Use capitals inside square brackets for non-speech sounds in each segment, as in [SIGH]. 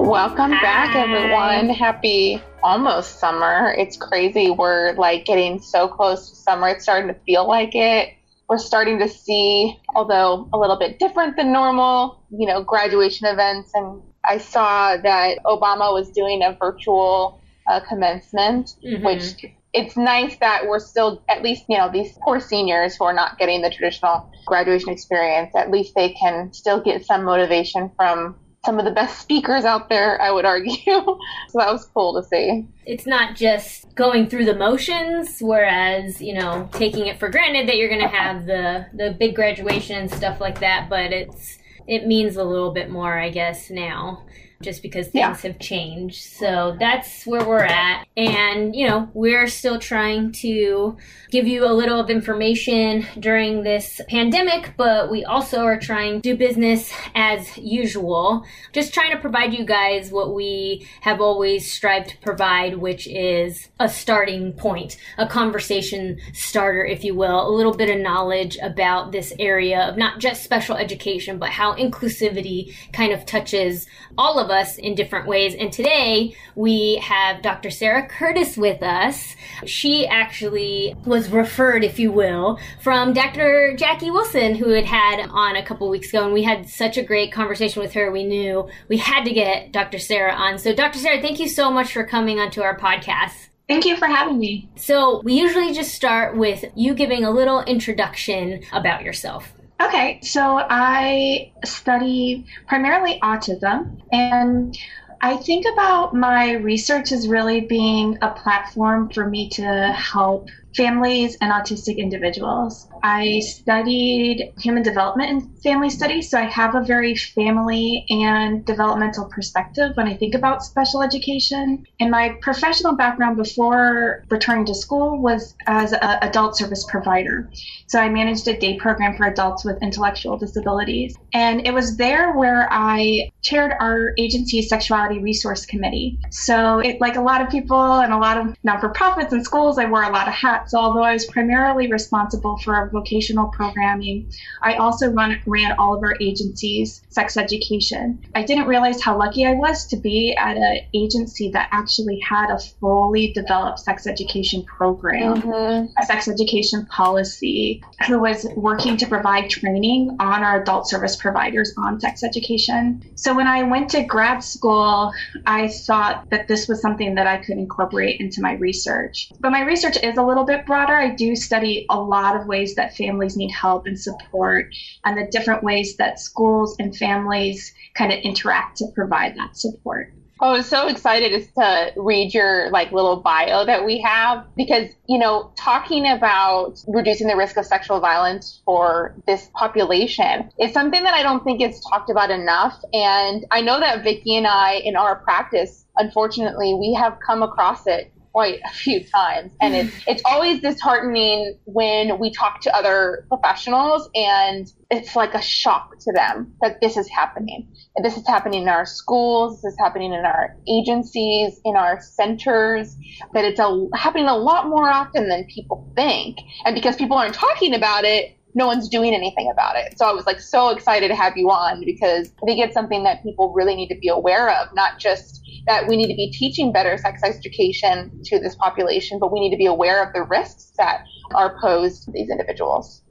Welcome Hi. back, everyone. Happy almost summer. It's crazy. We're like getting so close to summer. It's starting to feel like it. We're starting to see, although a little bit different than normal, you know, graduation events. And I saw that Obama was doing a virtual uh, commencement, mm-hmm. which it's nice that we're still at least you know these poor seniors who are not getting the traditional graduation experience at least they can still get some motivation from some of the best speakers out there, I would argue. [LAUGHS] so that was cool to see. It's not just going through the motions, whereas, you know, taking it for granted that you're going to have the, the big graduation and stuff like that, but it's it means a little bit more, I guess, now just because things yeah. have changed. So that's where we're at. And, you know, we're still trying to give you a little of information during this pandemic, but we also are trying to do business as usual. Just trying to provide you guys what we have always strived to provide, which is a starting point, a conversation starter, if you will, a little bit of knowledge about this area of not just special education, but how inclusivity kind of touches all of us in different ways. And today we have Dr. Sarah Curtis with us. She actually was referred, if you will, from Dr. Jackie Wilson, who had had on a couple weeks ago. And we had such a great conversation with her. We knew we had to get Dr. Sarah on. So, Dr. Sarah, thank you so much for coming onto our podcast. Thank you for having me. So, we usually just start with you giving a little introduction about yourself. Okay, so I study primarily autism, and I think about my research as really being a platform for me to help families and autistic individuals. I studied human development and family studies, so I have a very family and developmental perspective when I think about special education. And my professional background before returning to school was as an adult service provider. So I managed a day program for adults with intellectual disabilities. And it was there where I chaired our agency's sexuality resource committee. So, it, like a lot of people and a lot of non for profits and schools, I wore a lot of hats. So, although I was primarily responsible for vocational programming, I also run, ran all of our agency's sex education. I didn't realize how lucky I was to be at an agency that actually had a fully developed sex education program, mm-hmm. a sex education policy, who was working to provide training on our adult service providers on sex education. So when I went to grad school, I thought that this was something that I could incorporate into my research. But my research is a little bit broader. I do study a lot of ways that families need help and support and the different ways that schools and families kind of interact to provide that support. Oh, I was so excited to read your like little bio that we have because you know talking about reducing the risk of sexual violence for this population is something that I don't think is talked about enough and I know that Vicki and I in our practice unfortunately we have come across it quite a few times. And it's [SIGHS] it's always disheartening when we talk to other professionals and it's like a shock to them that this is happening. And this is happening in our schools this is happening in our agencies in our centers that it's a, happening a lot more often than people think. And because people aren't talking about it no one's doing anything about it. So I was like so excited to have you on because I think it's something that people really need to be aware of, not just that we need to be teaching better sex education to this population, but we need to be aware of the risks that are posed to these individuals.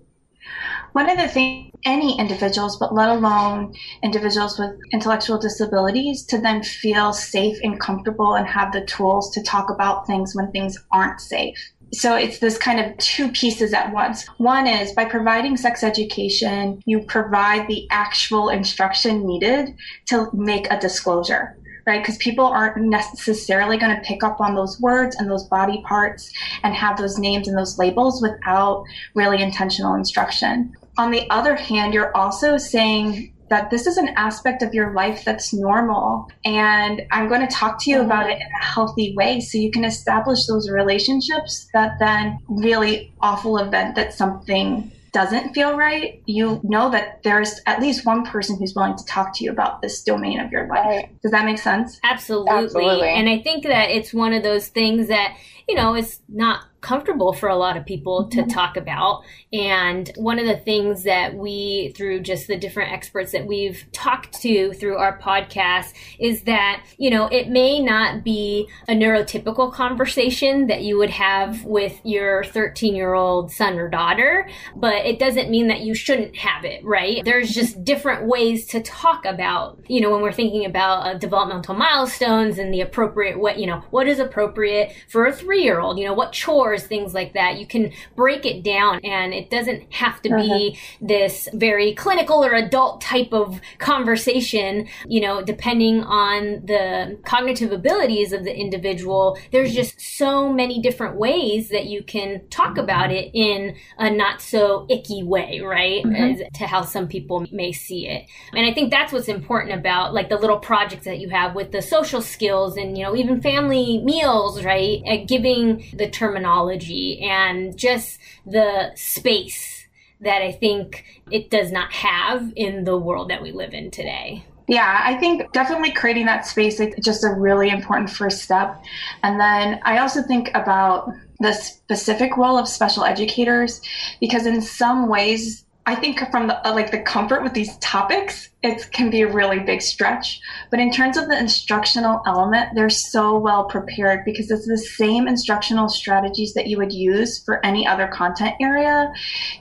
One of the things, any individuals, but let alone individuals with intellectual disabilities, to then feel safe and comfortable and have the tools to talk about things when things aren't safe. So it's this kind of two pieces at once. One is by providing sex education, you provide the actual instruction needed to make a disclosure right? Because people aren't necessarily going to pick up on those words and those body parts and have those names and those labels without really intentional instruction. On the other hand, you're also saying that this is an aspect of your life that's normal. And I'm going to talk to you mm-hmm. about it in a healthy way so you can establish those relationships that then really awful event that something doesn't feel right, you know that there's at least one person who's willing to talk to you about this domain of your life. Right. Does that make sense? Absolutely. Absolutely. And I think that it's one of those things that, you know, is not comfortable for a lot of people to mm-hmm. talk about. And one of the things that we, through just the different experts that we've talked to through our podcast, is that, you know, it may not be a neurotypical conversation that you would have with your 13 year old son or daughter, but it doesn't mean that you shouldn't have it, right? There's just different ways to talk about, you know, when we're thinking about uh, developmental milestones and the appropriate what, you know, what is appropriate for a three year old, you know, what chores things like that. You can break it down and it doesn't have to be uh-huh. this very clinical or adult type of conversation, you know, depending on the cognitive abilities of the individual. There's just so many different ways that you can talk about it in a not so icky way, right? Mm-hmm. to how some people may see it. And I think that's what's important about like the little projects that you have with the social skills and, you know, even family meals, right? At giving the terminology and just the space that I think it does not have in the world that we live in today. Yeah, I think definitely creating that space is just a really important first step. And then I also think about the specific role of special educators because in some ways I think from the uh, like the comfort with these topics, it can be a really big stretch. But in terms of the instructional element, they're so well prepared because it's the same instructional strategies that you would use for any other content area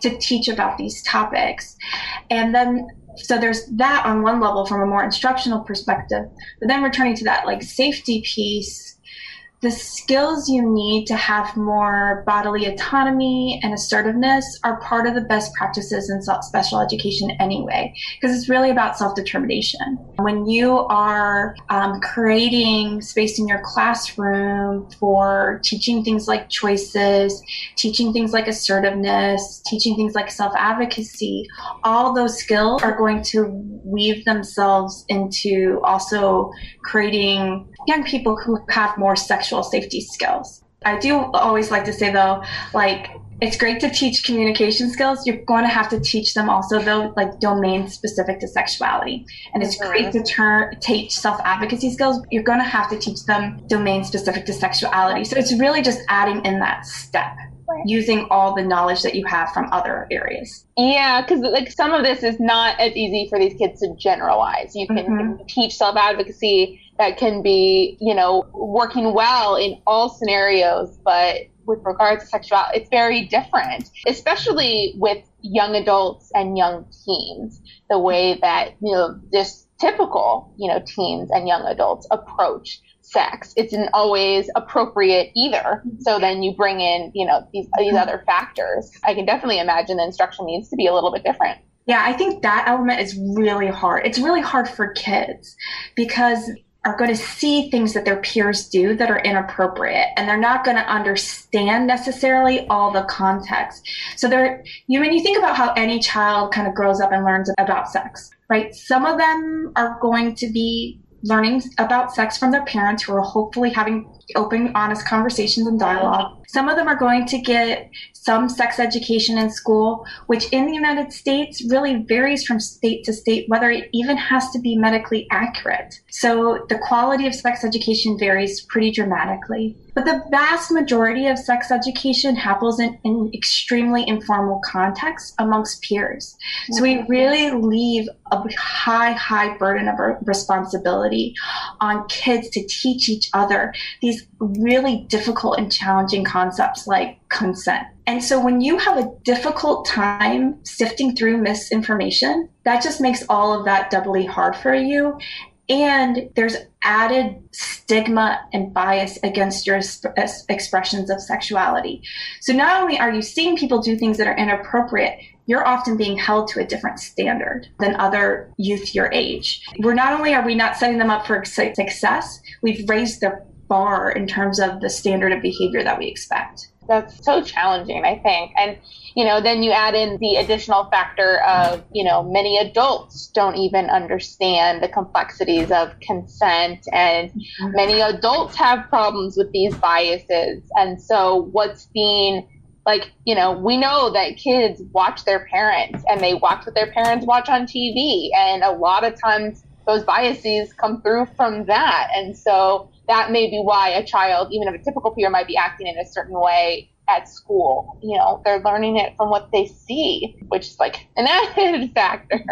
to teach about these topics. And then so there's that on one level from a more instructional perspective. But then returning to that like safety piece the skills you need to have more bodily autonomy and assertiveness are part of the best practices in special education anyway, because it's really about self determination. When you are um, creating space in your classroom for teaching things like choices, teaching things like assertiveness, teaching things like self advocacy, all those skills are going to weave themselves into also creating young people who have more sexual safety skills. I do always like to say though, like it's great to teach communication skills. You're going to have to teach them also though, like domain specific to sexuality. And it's mm-hmm. great to turn, teach self advocacy skills. You're going to have to teach them domain specific to sexuality. So it's really just adding in that step using all the knowledge that you have from other areas. Yeah, because like some of this is not as easy for these kids to generalize. You can mm-hmm. teach self advocacy that can be, you know, working well in all scenarios, but with regards to sexuality, it's very different, especially with young adults and young teens. The way that you know this typical, you know, teens and young adults approach sex It's not always appropriate either. So then you bring in, you know, these these mm-hmm. other factors. I can definitely imagine the instruction needs to be a little bit different. Yeah, I think that element is really hard. It's really hard for kids because are going to see things that their peers do that are inappropriate and they're not going to understand necessarily all the context. So they're you when you think about how any child kind of grows up and learns about sex, right? Some of them are going to be learning about sex from their parents who are hopefully having open, honest conversations and dialogue. Some of them are going to get some sex education in school, which in the United States really varies from state to state, whether it even has to be medically accurate. So the quality of sex education varies pretty dramatically. But the vast majority of sex education happens in, in extremely informal contexts amongst peers. So we really leave a high, high burden of responsibility on kids to teach each other these really difficult and challenging concepts like consent. And so when you have a difficult time sifting through misinformation, that just makes all of that doubly hard for you. And there's added stigma and bias against your expressions of sexuality. So not only are you seeing people do things that are inappropriate, you're often being held to a different standard than other youth your age. We're not only are we not setting them up for success, we've raised their bar in terms of the standard of behavior that we expect. That's so challenging, I think. And, you know, then you add in the additional factor of, you know, many adults don't even understand the complexities of consent, and mm-hmm. many adults have problems with these biases. And so, what's being like, you know, we know that kids watch their parents and they watch what their parents watch on TV. And a lot of times those biases come through from that. And so that may be why a child, even of a typical peer, might be acting in a certain way at school. You know, they're learning it from what they see, which is like an [LAUGHS] added factor.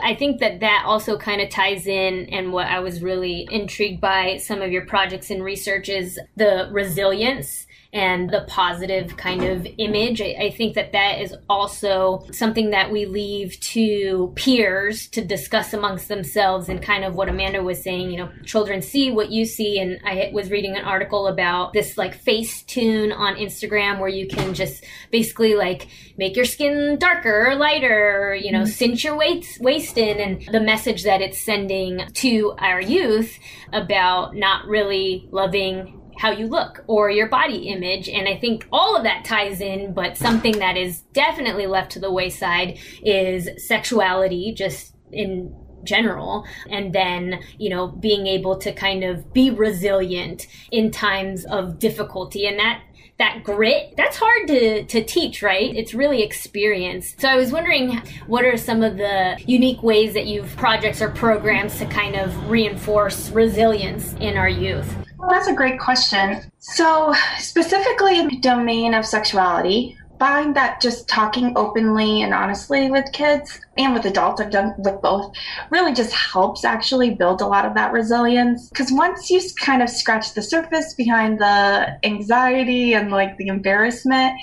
I think that that also kind of ties in, and what I was really intrigued by some of your projects and research is the resilience and the positive kind of image. I, I, think that that is also something that we leave to peers to discuss amongst themselves and kind of what Amanda was saying, you know, children see what you see. And I was reading an article about this like Facetune on Instagram where you can just basically like make your skin darker or lighter, or, you know, mm-hmm. cinch your waist, waist in and the message that it's sending to our youth about not really loving how you look or your body image. And I think all of that ties in, but something that is definitely left to the wayside is sexuality, just in general and then you know being able to kind of be resilient in times of difficulty and that that grit that's hard to to teach right it's really experience so i was wondering what are some of the unique ways that you've projects or programs to kind of reinforce resilience in our youth well, that's a great question. So, specifically in the domain of sexuality, find that just talking openly and honestly with kids and with adults, I've done with both, really just helps actually build a lot of that resilience. Because once you kind of scratch the surface behind the anxiety and like the embarrassment,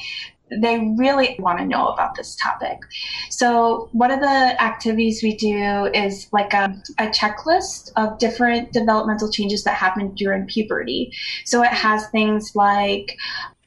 they really want to know about this topic. So, one of the activities we do is like a, a, checklist of different developmental changes that happen during puberty. So, it has things like,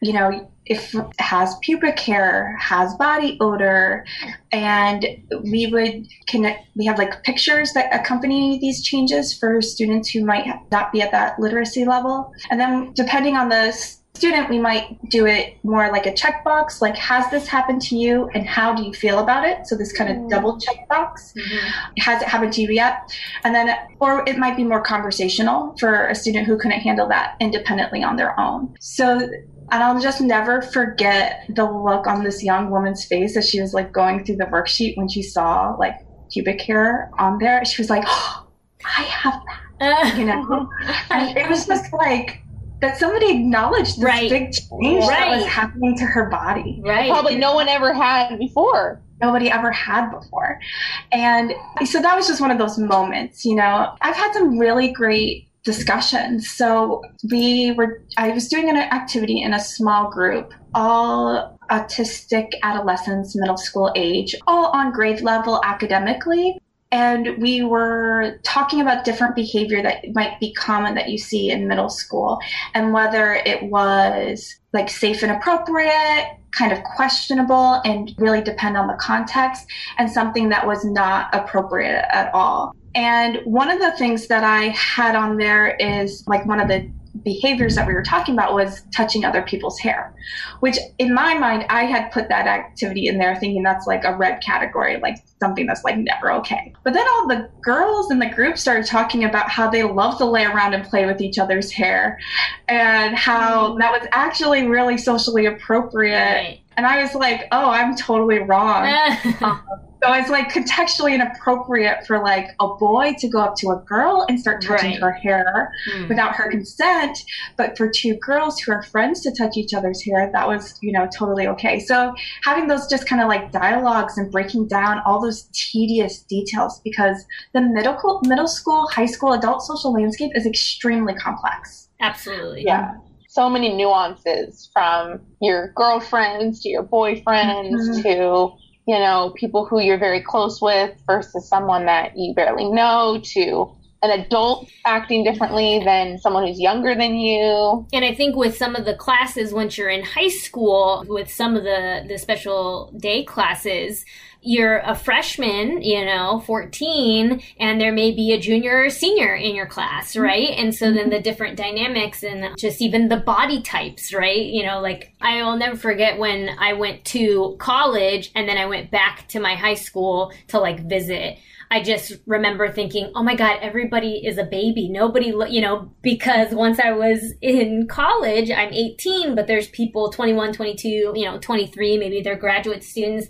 you know, if has pubic hair, has body odor, and we would connect, we have like pictures that accompany these changes for students who might not be at that literacy level. And then, depending on the student, we might do it more like a checkbox, like has this happened to you and how do you feel about it? So this kind of mm. double checkbox. Mm-hmm. Has it happened to you yet? And then, or it might be more conversational for a student who couldn't handle that independently on their own. So and I'll just never forget the look on this young woman's face as she was like going through the worksheet when she saw like pubic hair on there. She was like, oh, [GASPS] I have that. you know? [LAUGHS] and it was just like that somebody acknowledged this right. big change right. that was happening to her body. Right. Probably no one ever had before. Nobody ever had before. And so that was just one of those moments, you know. I've had some really great discussions. So we were I was doing an activity in a small group, all autistic adolescents, middle school age, all on grade level academically and we were talking about different behavior that might be common that you see in middle school and whether it was like safe and appropriate kind of questionable and really depend on the context and something that was not appropriate at all. And one of the things that i had on there is like one of the behaviors that we were talking about was touching other people's hair, which in my mind, I had put that activity in there thinking that's like a red category, like something that's like never okay. But then all the girls in the group started talking about how they love to lay around and play with each other's hair and how mm. that was actually really socially appropriate. Right. And I was like, oh, I'm totally wrong. [LAUGHS] um, so it's like contextually inappropriate for like a boy to go up to a girl and start touching right. her hair hmm. without her consent. But for two girls who are friends to touch each other's hair, that was, you know, totally okay. So having those just kind of like dialogues and breaking down all those tedious details because the middle, middle school, high school, adult social landscape is extremely complex. Absolutely. Yeah so many nuances from your girlfriends to your boyfriends mm-hmm. to you know, people who you're very close with versus someone that you barely know to an adult acting differently than someone who's younger than you. And I think with some of the classes, once you're in high school, with some of the, the special day classes, you're a freshman, you know, 14, and there may be a junior or senior in your class, mm-hmm. right? And so then the different dynamics and just even the body types, right? You know, like I will never forget when I went to college and then I went back to my high school to like visit. I just remember thinking, oh my God, everybody is a baby. Nobody, you know, because once I was in college, I'm 18, but there's people 21, 22, you know, 23, maybe they're graduate students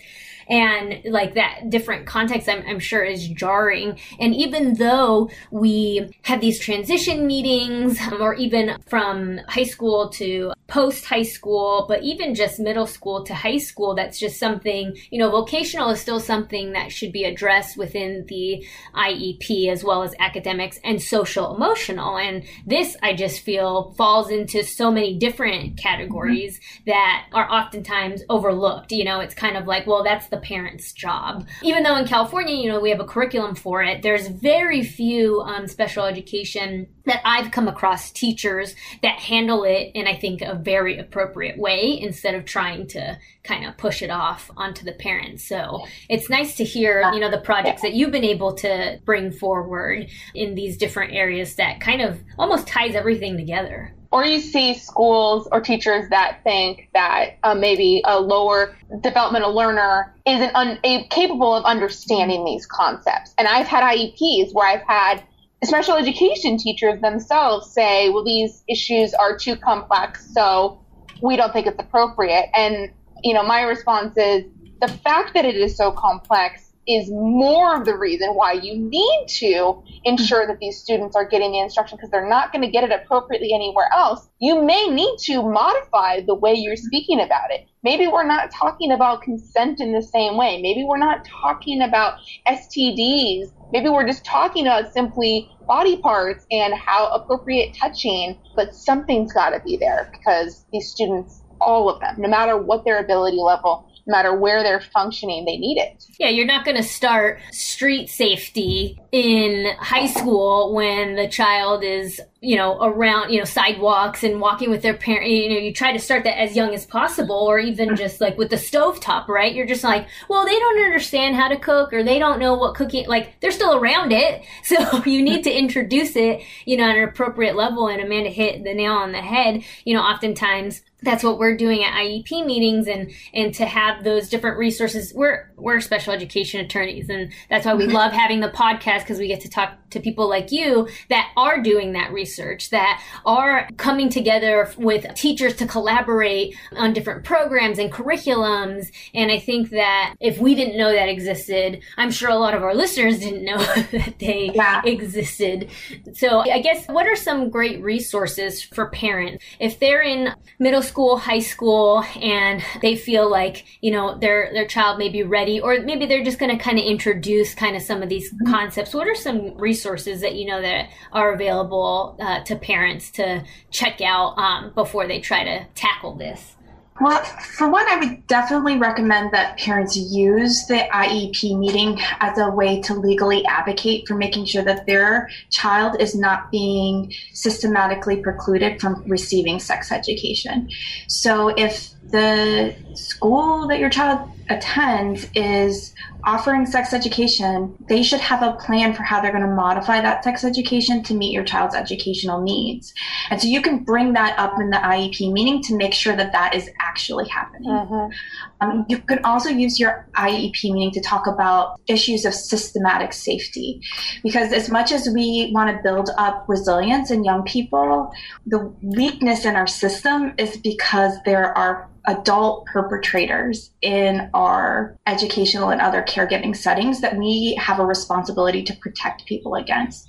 and like that different context I'm, I'm sure is jarring. And even though we have these transition meetings [LAUGHS] or even from high school to post high school but even just middle school to high school that's just something you know vocational is still something that should be addressed within the iep as well as academics and social emotional. And this i just feel falls into so many different categories mm-hmm. that are oftentimes overlooked. You know it's kind of like well that's the the parent's job. Even though in California, you know, we have a curriculum for it, there's very few um, special education that I've come across teachers that handle it in, I think, a very appropriate way instead of trying to kind of push it off onto the parents. So it's nice to hear, you know, the projects that you've been able to bring forward in these different areas that kind of almost ties everything together or you see schools or teachers that think that uh, maybe a lower developmental learner isn't un- capable of understanding these concepts. And I've had IEPs where I've had special education teachers themselves say, well, these issues are too complex, so we don't think it's appropriate. And, you know, my response is the fact that it is so complex is more of the reason why you need to ensure that these students are getting the instruction because they're not going to get it appropriately anywhere else. You may need to modify the way you're speaking about it. Maybe we're not talking about consent in the same way. Maybe we're not talking about STDs. Maybe we're just talking about simply body parts and how appropriate touching, but something's got to be there because these students, all of them, no matter what their ability level, matter where they're functioning, they need it. Yeah, you're not going to start street safety in high school when the child is, you know, around, you know, sidewalks and walking with their parent. You know, you try to start that as young as possible, or even just like with the stove top, right? You're just like, well, they don't understand how to cook or they don't know what cooking, like they're still around it. [LAUGHS] So you need to introduce it, you know, at an appropriate level. And Amanda hit the nail on the head. You know, oftentimes that's what we're doing at IEP meetings and and to have those different resources. We're we're special education attorneys and that's why we mm-hmm. love having the podcast because we get to talk to people like you that are doing that research, that are coming together with teachers to collaborate on different programs and curriculums. And I think that if we didn't know that existed, I'm sure a lot of our listeners didn't know [LAUGHS] that they yeah. existed. So I guess what are some great resources for parents if they're in middle school, high school, and they feel like, you know, their their child may be ready or maybe they're just going to kind of introduce kind of some of these mm-hmm. concepts. What are some resources resources that you know that are available uh, to parents to check out um, before they try to tackle this? Well, for one, I would definitely recommend that parents use the IEP meeting as a way to legally advocate for making sure that their child is not being systematically precluded from receiving sex education. So if the school that your child attends is offering sex education, they should have a plan for how they're going to modify that sex education to meet your child's educational needs. And so you can bring that up in the IEP meeting to make sure that that is actually happening. Mm-hmm. Um, you can also use your IEP meeting to talk about issues of systematic safety. Because as much as we want to build up resilience in young people, the weakness in our system is because there are adult perpetrators in our educational and other caregiving settings that we have a responsibility to protect people against.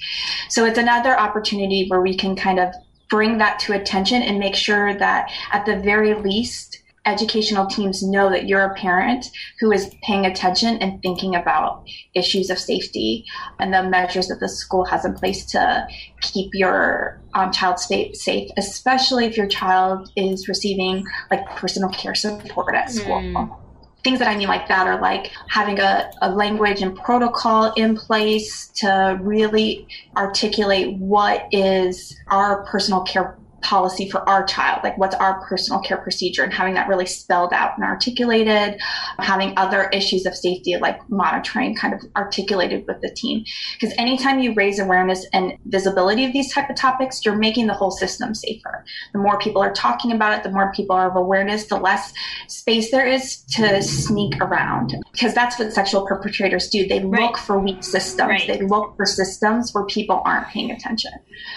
So it's another opportunity where we can kind of bring that to attention and make sure that at the very least educational teams know that you're a parent who is paying attention and thinking about issues of safety and the measures that the school has in place to keep your um, child safe, especially if your child is receiving like personal care support at school. Mm. Things that I mean like that are like having a, a language and protocol in place to really articulate what is our personal care policy for our child like what's our personal care procedure and having that really spelled out and articulated having other issues of safety like monitoring kind of articulated with the team. Because anytime you raise awareness and visibility of these type of topics you're making the whole system safer. The more people are talking about it the more people are of awareness the less space there is to sneak around. Because that's what sexual perpetrators do. They Right. look for weak systems. Right. they look for systems where people aren't paying attention.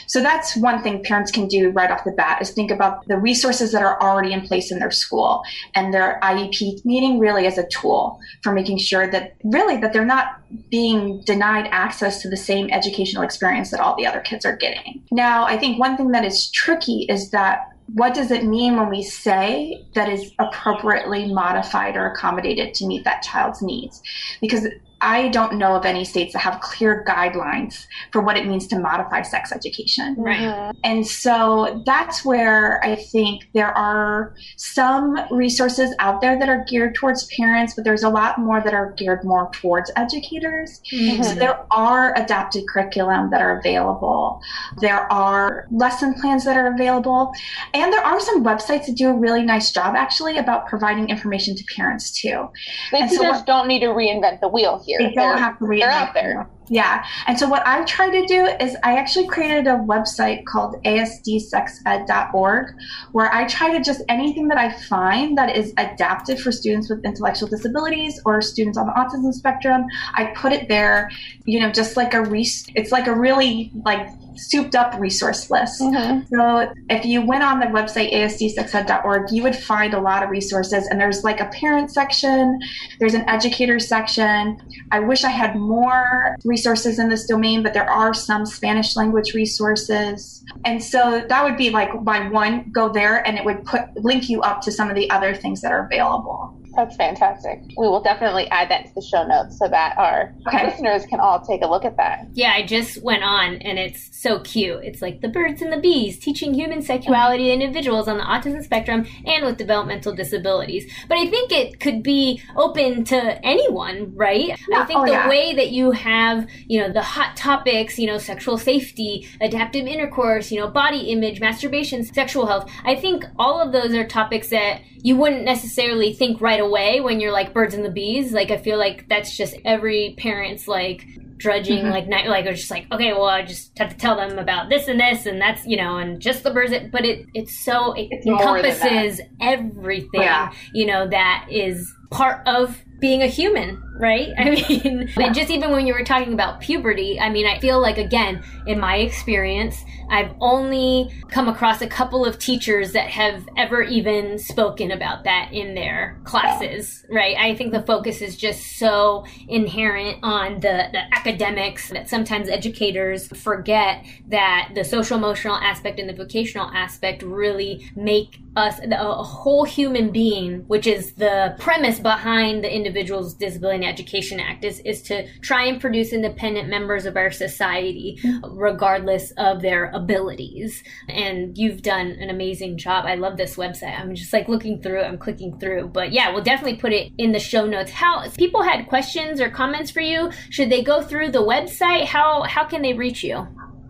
So that's one thing parents can do right off the bat is think about the resources that are already in place in their school and their IEP meeting really as a tool for making sure that really that they're not being denied access to the same educational experience that all the other kids are getting. Now, I think one thing that is tricky is that what does it mean when we say that is appropriately modified or accommodated to meet that child's needs? Because I don't know of any states that have clear guidelines for what it means to modify sex education. Right. And so that's where I think there are some resources out there that are geared towards parents, but there's a lot more that are geared more towards educators. Mhm. So there are adapted curriculum that are available. There are lesson plans that are available. And there are some websites that do a really nice job actually about providing information to parents too. The And so teachers what- don't need to reinvent the wheel here. They don't They're- have to read they're out there. Yeah. And so what I try to do is I actually created a website called asdsexed.org where I try to just anything that I find that is adapted for students with intellectual disabilities or students on the autism spectrum, I put it there, you know, just like a res- it's like a really like souped up resource list. Mhm. So if you went on the website asdsexed.org, you would find a lot of resources and there's like a parent section, there's an educator section. I wish I had more resources in this domain, but there are some Spanish language resources. And so that would be like my one go there and it would put link you up to some of the other things that are available. That's fantastic. We will definitely add that to the show notes so that our Okay. listeners can all take a look at that. Yeah, I just went on and it's so cute. It's like the birds and the bees teaching human sexuality to individuals on the autism spectrum and with developmental disabilities. But I think it could be open to anyone, right? I Yeah, think oh, the yeah. way that you have, you know, the hot topics, you know, sexual safety, adaptive intercourse, you know, body image, masturbation, sexual health, I think all of those are topics that you wouldn't necessarily think right away when you're like birds and the bees. Like I feel like that's just every parent's like drudging Mhm. like night like it's just like okay well i just have to tell them about this and this and that's you know and just the birds but it it's so it It's encompasses everything Yeah. you know that is part of being a human right? [LAUGHS] I mean and just even when you were talking about puberty i mean i feel like again in my experience i've only come across a couple of teachers that have ever even spoken about that in their classes right? I think the focus is just so inherent on the, the academics that sometimes educators forget that the social emotional aspect and the vocational aspect really make us a whole human being, which is the premise behind the Individuals with Disability Education Act, is, is to try and produce independent members of our society, regardless of their abilities. And you've done an amazing job. I love this website. I'm just like looking through, I'm clicking through. But yeah, we'll definitely put it in the show notes. How people had questions or comments for you, should they go through the website? How how can they reach you?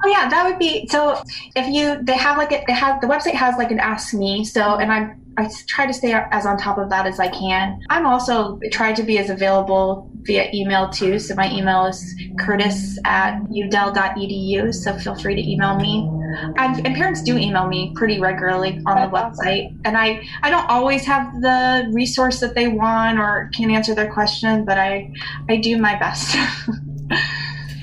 Oh yeah, that would be so. If you they have like a, they have the website has like an ask me. So and I'm I try to stay as on top of that as I can. I'm also try to be as available via email too. So my email is curtis at udel.edu. So feel free to email me. And, and parents do email me pretty regularly on the awesome. website. And I I don't always have the resource that they want or can answer their question, but I I do my best.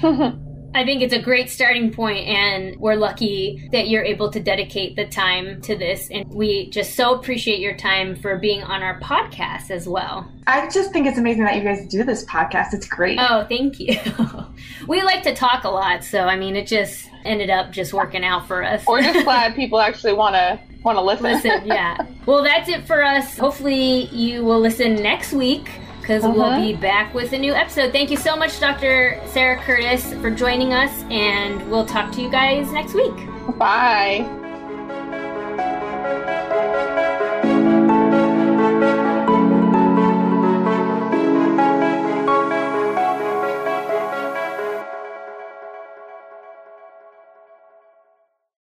[LAUGHS] [LAUGHS] I think it's a great starting point, and we're lucky that you're able to dedicate the time to this. And we just so appreciate your time for being on our podcast as well. I just think it's amazing that you guys do this podcast. It's great. Oh, thank you. [LAUGHS] we like to talk a lot, so I mean, it just ended up just working out for us. We're just [LAUGHS] glad people actually want to want to listen. listen, yeah. [LAUGHS] Well, that's it for us. Hopefully, you will listen next week because uh-huh. we'll be back with a new episode. Thank you so much, Dr. Sarah Curtis, for joining us, and we'll talk to you guys next week. Bye.